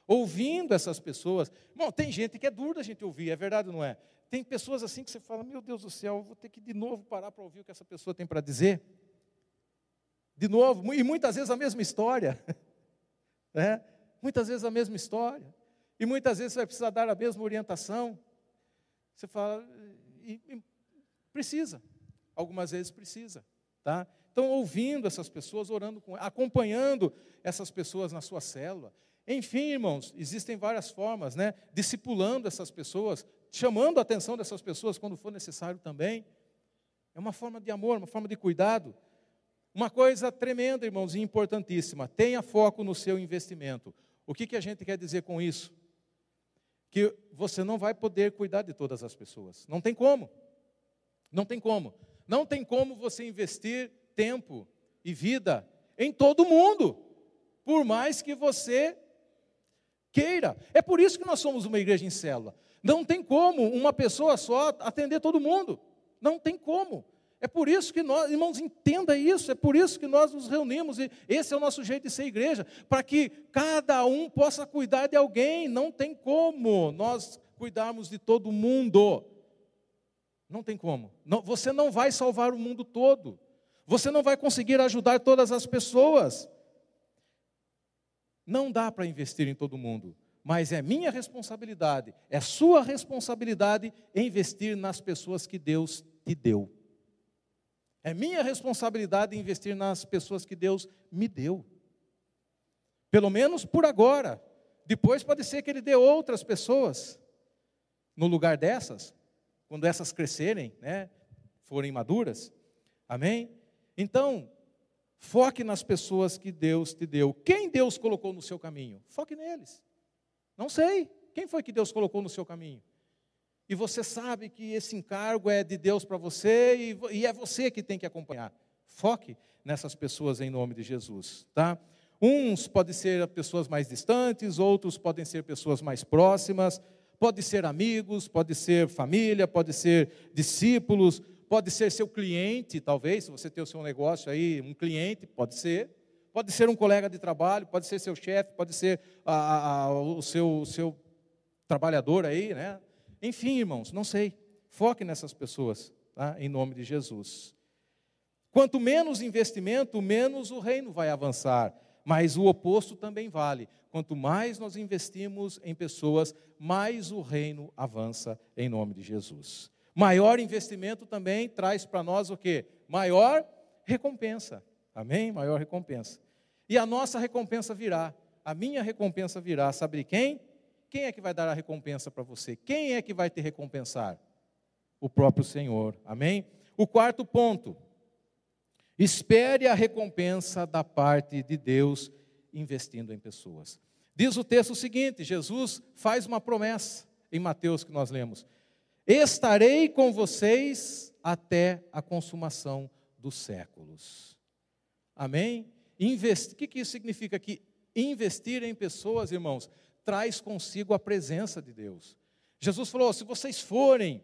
ouvindo essas pessoas. Bom, tem gente que é dura a gente ouvir, é verdade ou não é? Tem pessoas assim que você fala, meu Deus do céu, eu vou ter que de novo parar para ouvir o que essa pessoa tem para dizer. De novo, e muitas vezes a mesma história. Né? Muitas vezes a mesma história. E muitas vezes você vai precisar dar a mesma orientação. Você fala, e, e precisa. Algumas vezes precisa. Tá? Então, ouvindo essas pessoas, orando com acompanhando essas pessoas na sua célula. Enfim, irmãos, existem várias formas, né? Discipulando essas pessoas, chamando a atenção dessas pessoas quando for necessário também. É uma forma de amor, uma forma de cuidado. Uma coisa tremenda, irmãos, e importantíssima: tenha foco no seu investimento. O que, que a gente quer dizer com isso? Que você não vai poder cuidar de todas as pessoas. Não tem como. Não tem como. Não tem como você investir tempo e vida em todo mundo, por mais que você queira. É por isso que nós somos uma igreja em célula. Não tem como uma pessoa só atender todo mundo. Não tem como. É por isso que nós, irmãos, entenda isso, é por isso que nós nos reunimos, e esse é o nosso jeito de ser igreja, para que cada um possa cuidar de alguém, não tem como nós cuidarmos de todo mundo. Não tem como. Não, você não vai salvar o mundo todo. Você não vai conseguir ajudar todas as pessoas. Não dá para investir em todo mundo, mas é minha responsabilidade, é sua responsabilidade investir nas pessoas que Deus te deu. É minha responsabilidade investir nas pessoas que Deus me deu. Pelo menos por agora. Depois pode ser que Ele dê outras pessoas no lugar dessas, quando essas crescerem, né, forem maduras. Amém? Então, foque nas pessoas que Deus te deu. Quem Deus colocou no seu caminho? Foque neles. Não sei. Quem foi que Deus colocou no seu caminho? e você sabe que esse encargo é de Deus para você e, e, é você que tem que acompanhar. Foque nessas pessoas em nome de Jesus, tá? Uns podem ser pessoas mais distantes, outros podem ser pessoas mais próximas, pode ser amigos, pode ser família, pode ser discípulos, pode ser seu cliente, talvez, se você tem o seu negócio aí, um cliente, pode ser. Pode ser um colega de trabalho, pode ser seu chefe, pode ser a, a, o, seu, seu trabalhador aí, né? Enfim, irmãos, não sei. Foque nessas pessoas, tá? em nome de Jesus. Quanto menos investimento, menos o reino vai avançar. Mas o oposto também vale. Quanto mais nós investimos em pessoas, mais o reino avança em nome de Jesus. Maior investimento também traz para nós o quê? Maior recompensa. Amém? Maior recompensa. E a nossa recompensa virá. A minha recompensa virá. Sabe quem? Quem é que vai dar a recompensa para você? Quem é que vai te recompensar? O próprio Senhor. Amém? O quarto ponto. Espere a recompensa da parte de Deus investindo em pessoas. Diz o texto o seguinte: Jesus faz uma promessa em Mateus que nós lemos: Estarei com vocês até a consumação dos séculos. Amém? Invest... O que, que isso significa aqui? Investir em pessoas, irmãos, traz consigo a presença de Deus. Jesus falou: se vocês forem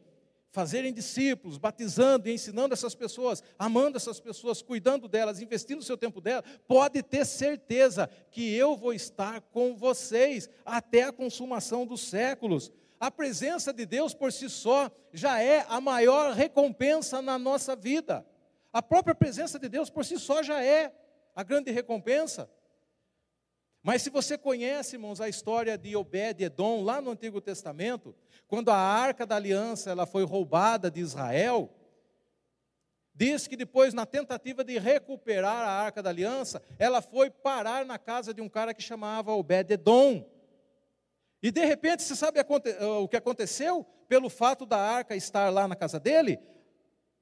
fazerem discípulos, batizando e ensinando essas pessoas, amando essas pessoas, cuidando delas, investindo o seu tempo delas, pode ter certeza que eu vou estar com vocês até a consumação dos séculos. A presença de Deus por si só já é a maior recompensa na nossa vida. A própria presença de Deus por si só já é a grande recompensa. Mas se você conhece, irmãos, a história de Obed-edom lá no Antigo Testamento, quando a Arca da Aliança ela foi roubada de Israel, diz que depois, na tentativa de recuperar a Arca da Aliança, ela foi parar na casa de um cara que chamava Obed-edom. E de repente, você sabe o que aconteceu? Pelo fato da arca estar lá na casa dele,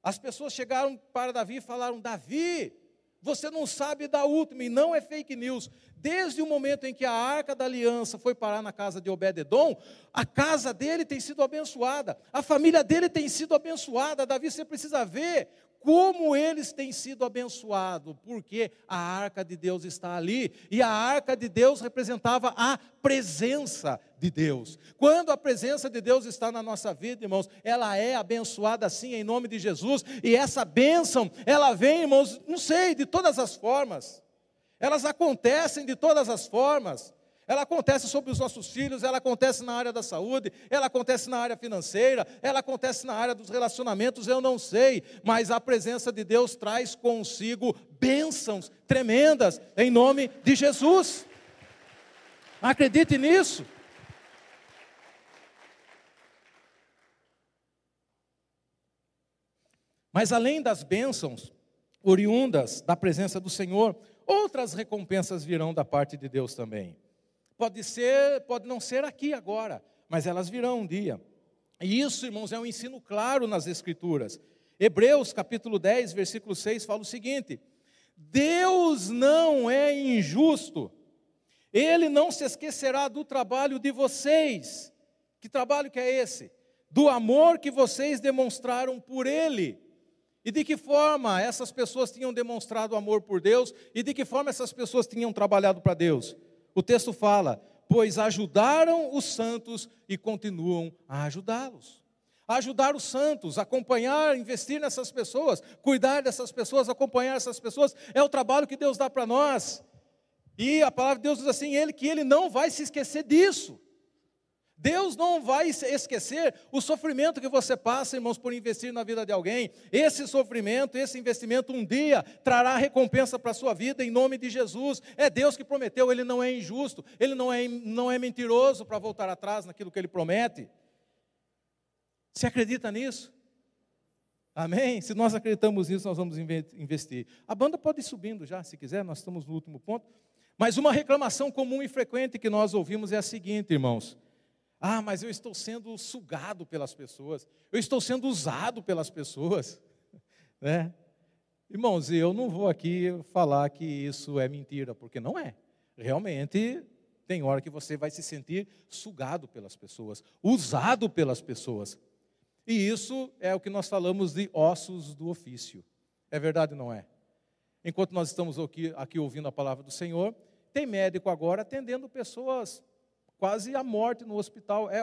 As pessoas chegaram para Davi e falaram: Davi, você não sabe da última, e não é fake news. Desde o momento em que a arca da aliança foi parar na casa de Obed-Edom, a casa dele tem sido abençoada, a família dele tem sido abençoada. Davi, você precisa ver como eles têm sido abençoados, porque a arca de Deus está ali, e a arca de Deus representava a presença de Deus. Quando a presença de Deus está na nossa vida, irmãos, ela é abençoada assim em nome de Jesus, e essa bênção, ela vem, irmãos, não sei, de todas as formas, elas acontecem de todas as formas. Ela acontece sobre os nossos filhos, ela acontece na área da saúde, ela acontece na área financeira, ela acontece na área dos relacionamentos, eu não sei, mas a presença de Deus traz consigo bênçãos tremendas em nome de Jesus. Acredite nisso. Mas além das bênçãos oriundas da presença do Senhor, outras recompensas virão da parte de Deus também. Pode ser, pode não ser aqui agora, mas elas virão um dia. E isso, irmãos, é um ensino claro nas Escrituras. Hebreus capítulo 10, versículo 6 fala o seguinte: Deus não é injusto, Ele não se esquecerá do trabalho de vocês. Que trabalho que é esse? Do amor que vocês demonstraram por Ele. E de que forma essas pessoas tinham demonstrado amor por Deus e de que forma essas pessoas tinham trabalhado para Deus? O texto fala: pois ajudaram os santos e continuam a ajudá-los. Ajudar os santos, acompanhar, investir nessas pessoas, cuidar dessas pessoas, acompanhar essas pessoas, é o trabalho que Deus dá para nós. E a palavra de Deus diz assim: ele que ele não vai se esquecer disso. Deus não vai esquecer o sofrimento que você passa, irmãos, por investir na vida de alguém. Esse sofrimento, esse investimento um dia trará recompensa para a sua vida em nome de Jesus. É Deus que prometeu, ele não é injusto, ele não é, não é mentiroso para voltar atrás naquilo que ele promete. Você acredita nisso? Amém? Se nós acreditamos nisso, nós vamos investir. A banda pode ir subindo já, se quiser, nós estamos no último ponto. Mas uma reclamação comum e frequente que nós ouvimos é a seguinte, irmãos. Ah, mas eu estou sendo sugado pelas pessoas, eu estou sendo usado pelas pessoas, né? Irmãos, eu não vou aqui falar que isso é mentira, porque não é. Realmente, tem hora que você vai se sentir sugado pelas pessoas, usado pelas pessoas. E isso é o que nós falamos de ossos do ofício. É verdade ou não é? Enquanto nós estamos aqui, aqui ouvindo a palavra do Senhor, tem médico agora atendendo pessoas quase a morte no hospital. É,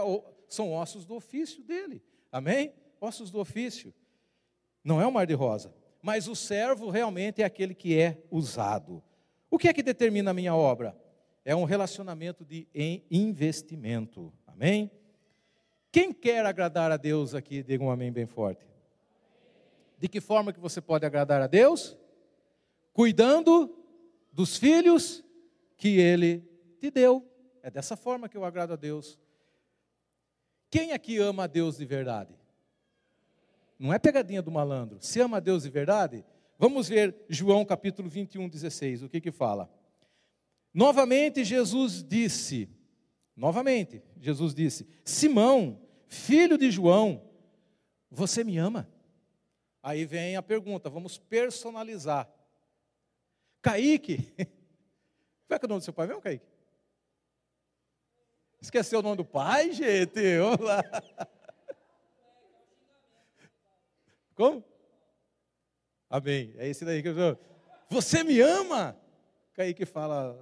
são ossos do ofício dele. Amém? Ossos do ofício. Não é um mar de rosa. Mas o servo realmente é aquele que é usado. O que é que determina a minha obra? É um relacionamento de investimento. Amém? Quem quer agradar a Deus aqui, diga um amém bem forte. De que forma que você pode agradar a Deus? Cuidando dos filhos que Ele te deu. É dessa forma que eu agrado a Deus. Quem aqui ama a Deus de verdade? Não é pegadinha do malandro. Se ama a Deus de verdade, vamos ver João capítulo 21, 16. O que que fala? Novamente Jesus disse, novamente Jesus disse: Simão, filho de João, você me ama? Aí vem a pergunta, vamos personalizar. Kaique, qual é, que é o nome do seu pai mesmo, Kaique? Esqueceu o nome do pai, gente? Vamos lá. Como? Amém. É esse daí que eu. Você me ama? Kaique fala,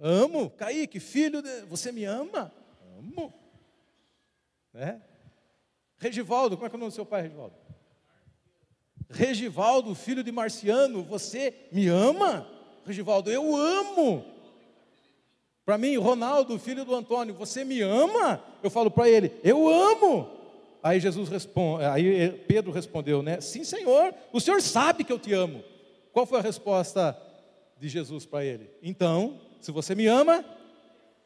amo. Kaique, filho, de... você me ama? Amo. Né? Regivaldo, como é que é o nome do seu pai, Regivaldo? Regivaldo, filho de Marciano, você me ama? Regivaldo, eu amo. Para mim, Ronaldo, filho do Antônio, você me ama? Eu falo para ele, eu amo. Aí Jesus responde, aí Pedro respondeu, né? Sim, Senhor, o Senhor sabe que eu te amo. Qual foi a resposta de Jesus para ele? Então, se você me ama,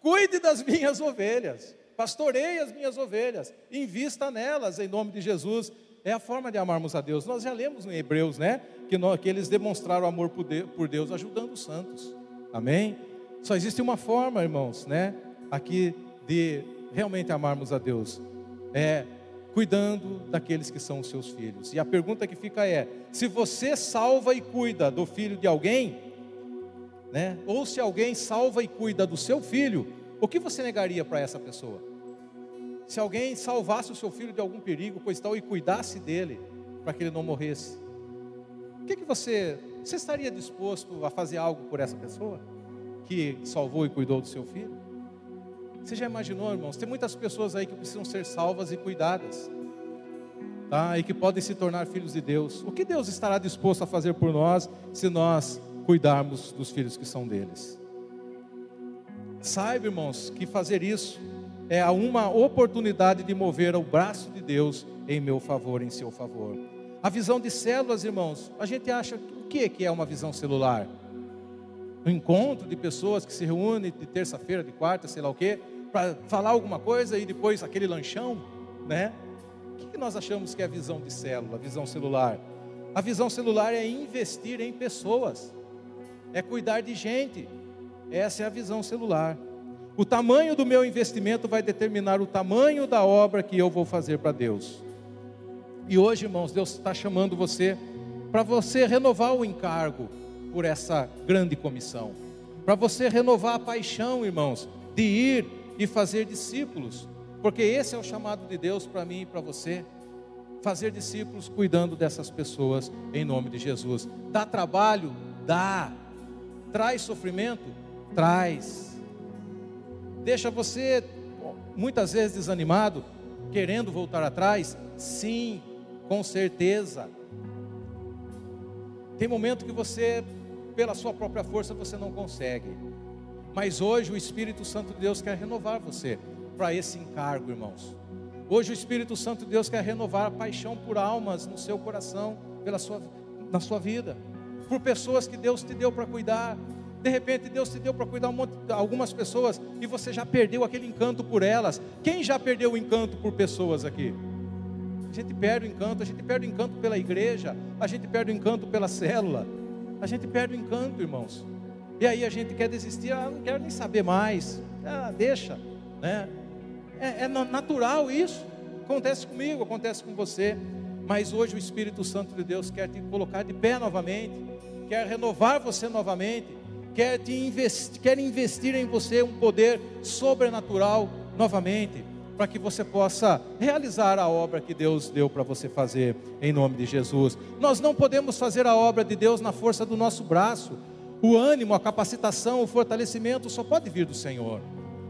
cuide das minhas ovelhas, pastoreie as minhas ovelhas, invista nelas em nome de Jesus. É a forma de amarmos a Deus. Nós já lemos em Hebreus, né? Que, nós, que eles demonstraram amor por Deus ajudando os santos. Amém? Só existe uma forma, irmãos, né? Aqui de realmente amarmos a Deus. É cuidando daqueles que são os seus filhos. E a pergunta que fica é: se você salva e cuida do filho de alguém, né? Ou se alguém salva e cuida do seu filho, o que você negaria para essa pessoa? Se alguém salvasse o seu filho de algum perigo, coisa tal, e cuidasse dele para que ele não morresse, o que, que você, você estaria disposto a fazer algo por essa pessoa que salvou e cuidou do seu filho? Você já imaginou, irmãos? Tem muitas pessoas aí que precisam ser salvas e cuidadas, tá? E que podem se tornar filhos de Deus. O que Deus estará disposto a fazer por nós se nós cuidarmos dos filhos que são deles? Saiba, irmãos, que fazer isso é uma oportunidade de mover o braço de Deus em meu favor, em seu favor. A visão de células, irmãos, a gente acha o que é uma visão celular? Um encontro de pessoas que se reúnem de terça-feira, de quarta, sei lá o quê, para falar alguma coisa e depois aquele lanchão, né? O que nós achamos que é a visão de célula, a visão celular? A visão celular é investir em pessoas, é cuidar de gente. Essa é a visão celular. O tamanho do meu investimento vai determinar o tamanho da obra que eu vou fazer para Deus. E hoje, irmãos, Deus está chamando você para você renovar o encargo por essa grande comissão, para você renovar a paixão, irmãos, de ir e fazer discípulos, porque esse é o chamado de Deus para mim e para você. Fazer discípulos cuidando dessas pessoas em nome de Jesus. Dá trabalho? Dá. Traz sofrimento? Traz. Deixa você muitas vezes desanimado, querendo voltar atrás? Sim, com certeza. Tem momento que você, pela sua própria força, você não consegue. Mas hoje o Espírito Santo de Deus quer renovar você para esse encargo, irmãos. Hoje o Espírito Santo de Deus quer renovar a paixão por almas no seu coração, pela sua, na sua vida, por pessoas que Deus te deu para cuidar. De repente Deus te deu para cuidar um monte, algumas pessoas e você já perdeu aquele encanto por elas. Quem já perdeu o encanto por pessoas aqui? A gente perde o encanto, a gente perde o encanto pela igreja, a gente perde o encanto pela célula, a gente perde o encanto, irmãos. E aí a gente quer desistir, ah, não quero nem saber mais. Ah, deixa, né? É, é natural isso. Acontece comigo, acontece com você. Mas hoje o Espírito Santo de Deus quer te colocar de pé novamente, quer renovar você novamente, quer, te investir, quer investir em você um poder sobrenatural novamente, para que você possa realizar a obra que Deus deu para você fazer, em nome de Jesus. Nós não podemos fazer a obra de Deus na força do nosso braço, o ânimo, a capacitação, o fortalecimento só pode vir do Senhor.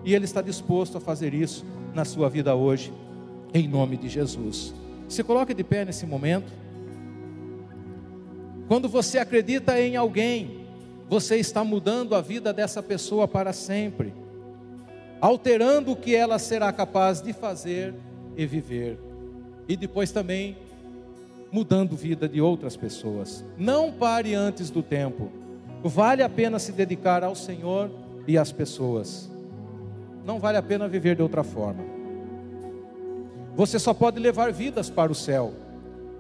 E Ele está disposto a fazer isso na sua vida hoje, em nome de Jesus. Se coloque de pé nesse momento. Quando você acredita em alguém, você está mudando a vida dessa pessoa para sempre, alterando o que ela será capaz de fazer e viver, e depois também mudando a vida de outras pessoas. Não pare antes do tempo. Vale a pena se dedicar ao Senhor e às pessoas. Não vale a pena viver de outra forma. Você só pode levar vidas para o céu.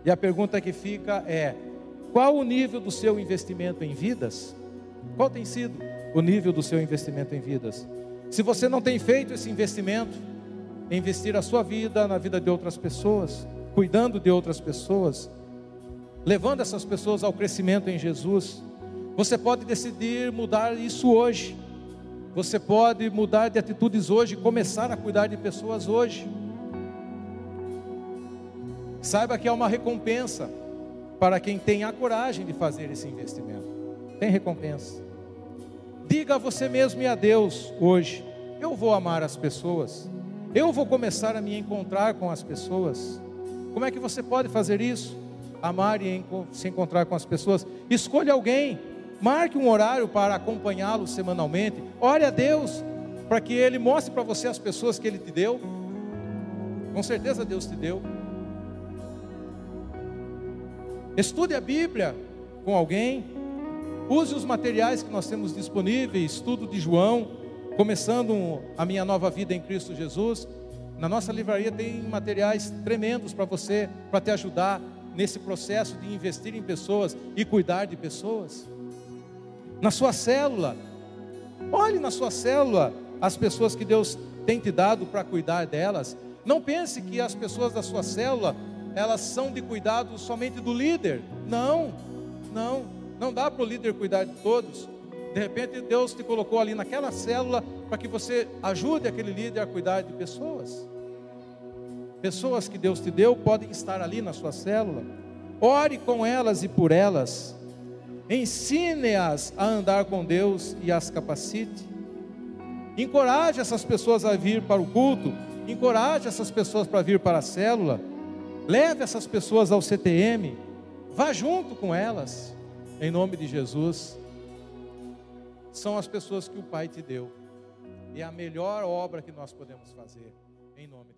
E a pergunta que fica é: qual o nível do seu investimento em vidas? Qual tem sido o nível do seu investimento em vidas? Se você não tem feito esse investimento, investir a sua vida na vida de outras pessoas, cuidando de outras pessoas, levando essas pessoas ao crescimento em Jesus, você pode decidir mudar isso hoje. Você pode mudar de atitudes hoje, começar a cuidar de pessoas hoje. Saiba que há uma recompensa para quem tem a coragem de fazer esse investimento. Tem recompensa. Diga a você mesmo e a Deus hoje: eu vou amar as pessoas. Eu vou começar a me encontrar com as pessoas. Como é que você pode fazer isso? Amar e se encontrar com as pessoas. Escolha alguém Marque um horário para acompanhá-lo semanalmente. Ore a Deus para que Ele mostre para você as pessoas que Ele te deu. Com certeza Deus te deu. Estude a Bíblia com alguém. Use os materiais que nós temos disponíveis. Estudo de João, começando a minha nova vida em Cristo Jesus. Na nossa livraria tem materiais tremendos para você, para te ajudar nesse processo de investir em pessoas e cuidar de pessoas na sua célula. Olhe na sua célula as pessoas que Deus tem te dado para cuidar delas. Não pense que as pessoas da sua célula, elas são de cuidado somente do líder. Não, não, não dá para o líder cuidar de todos. De repente Deus te colocou ali naquela célula para que você ajude aquele líder a cuidar de pessoas. Pessoas que Deus te deu podem estar ali na sua célula. Ore com elas e por elas. Ensine-as a andar com Deus e as capacite. Encoraje essas pessoas a vir para o culto. Encoraje essas pessoas para vir para a célula. Leve essas pessoas ao CTM. Vá junto com elas. Em nome de Jesus. São as pessoas que o Pai te deu. E é a melhor obra que nós podemos fazer. Em nome.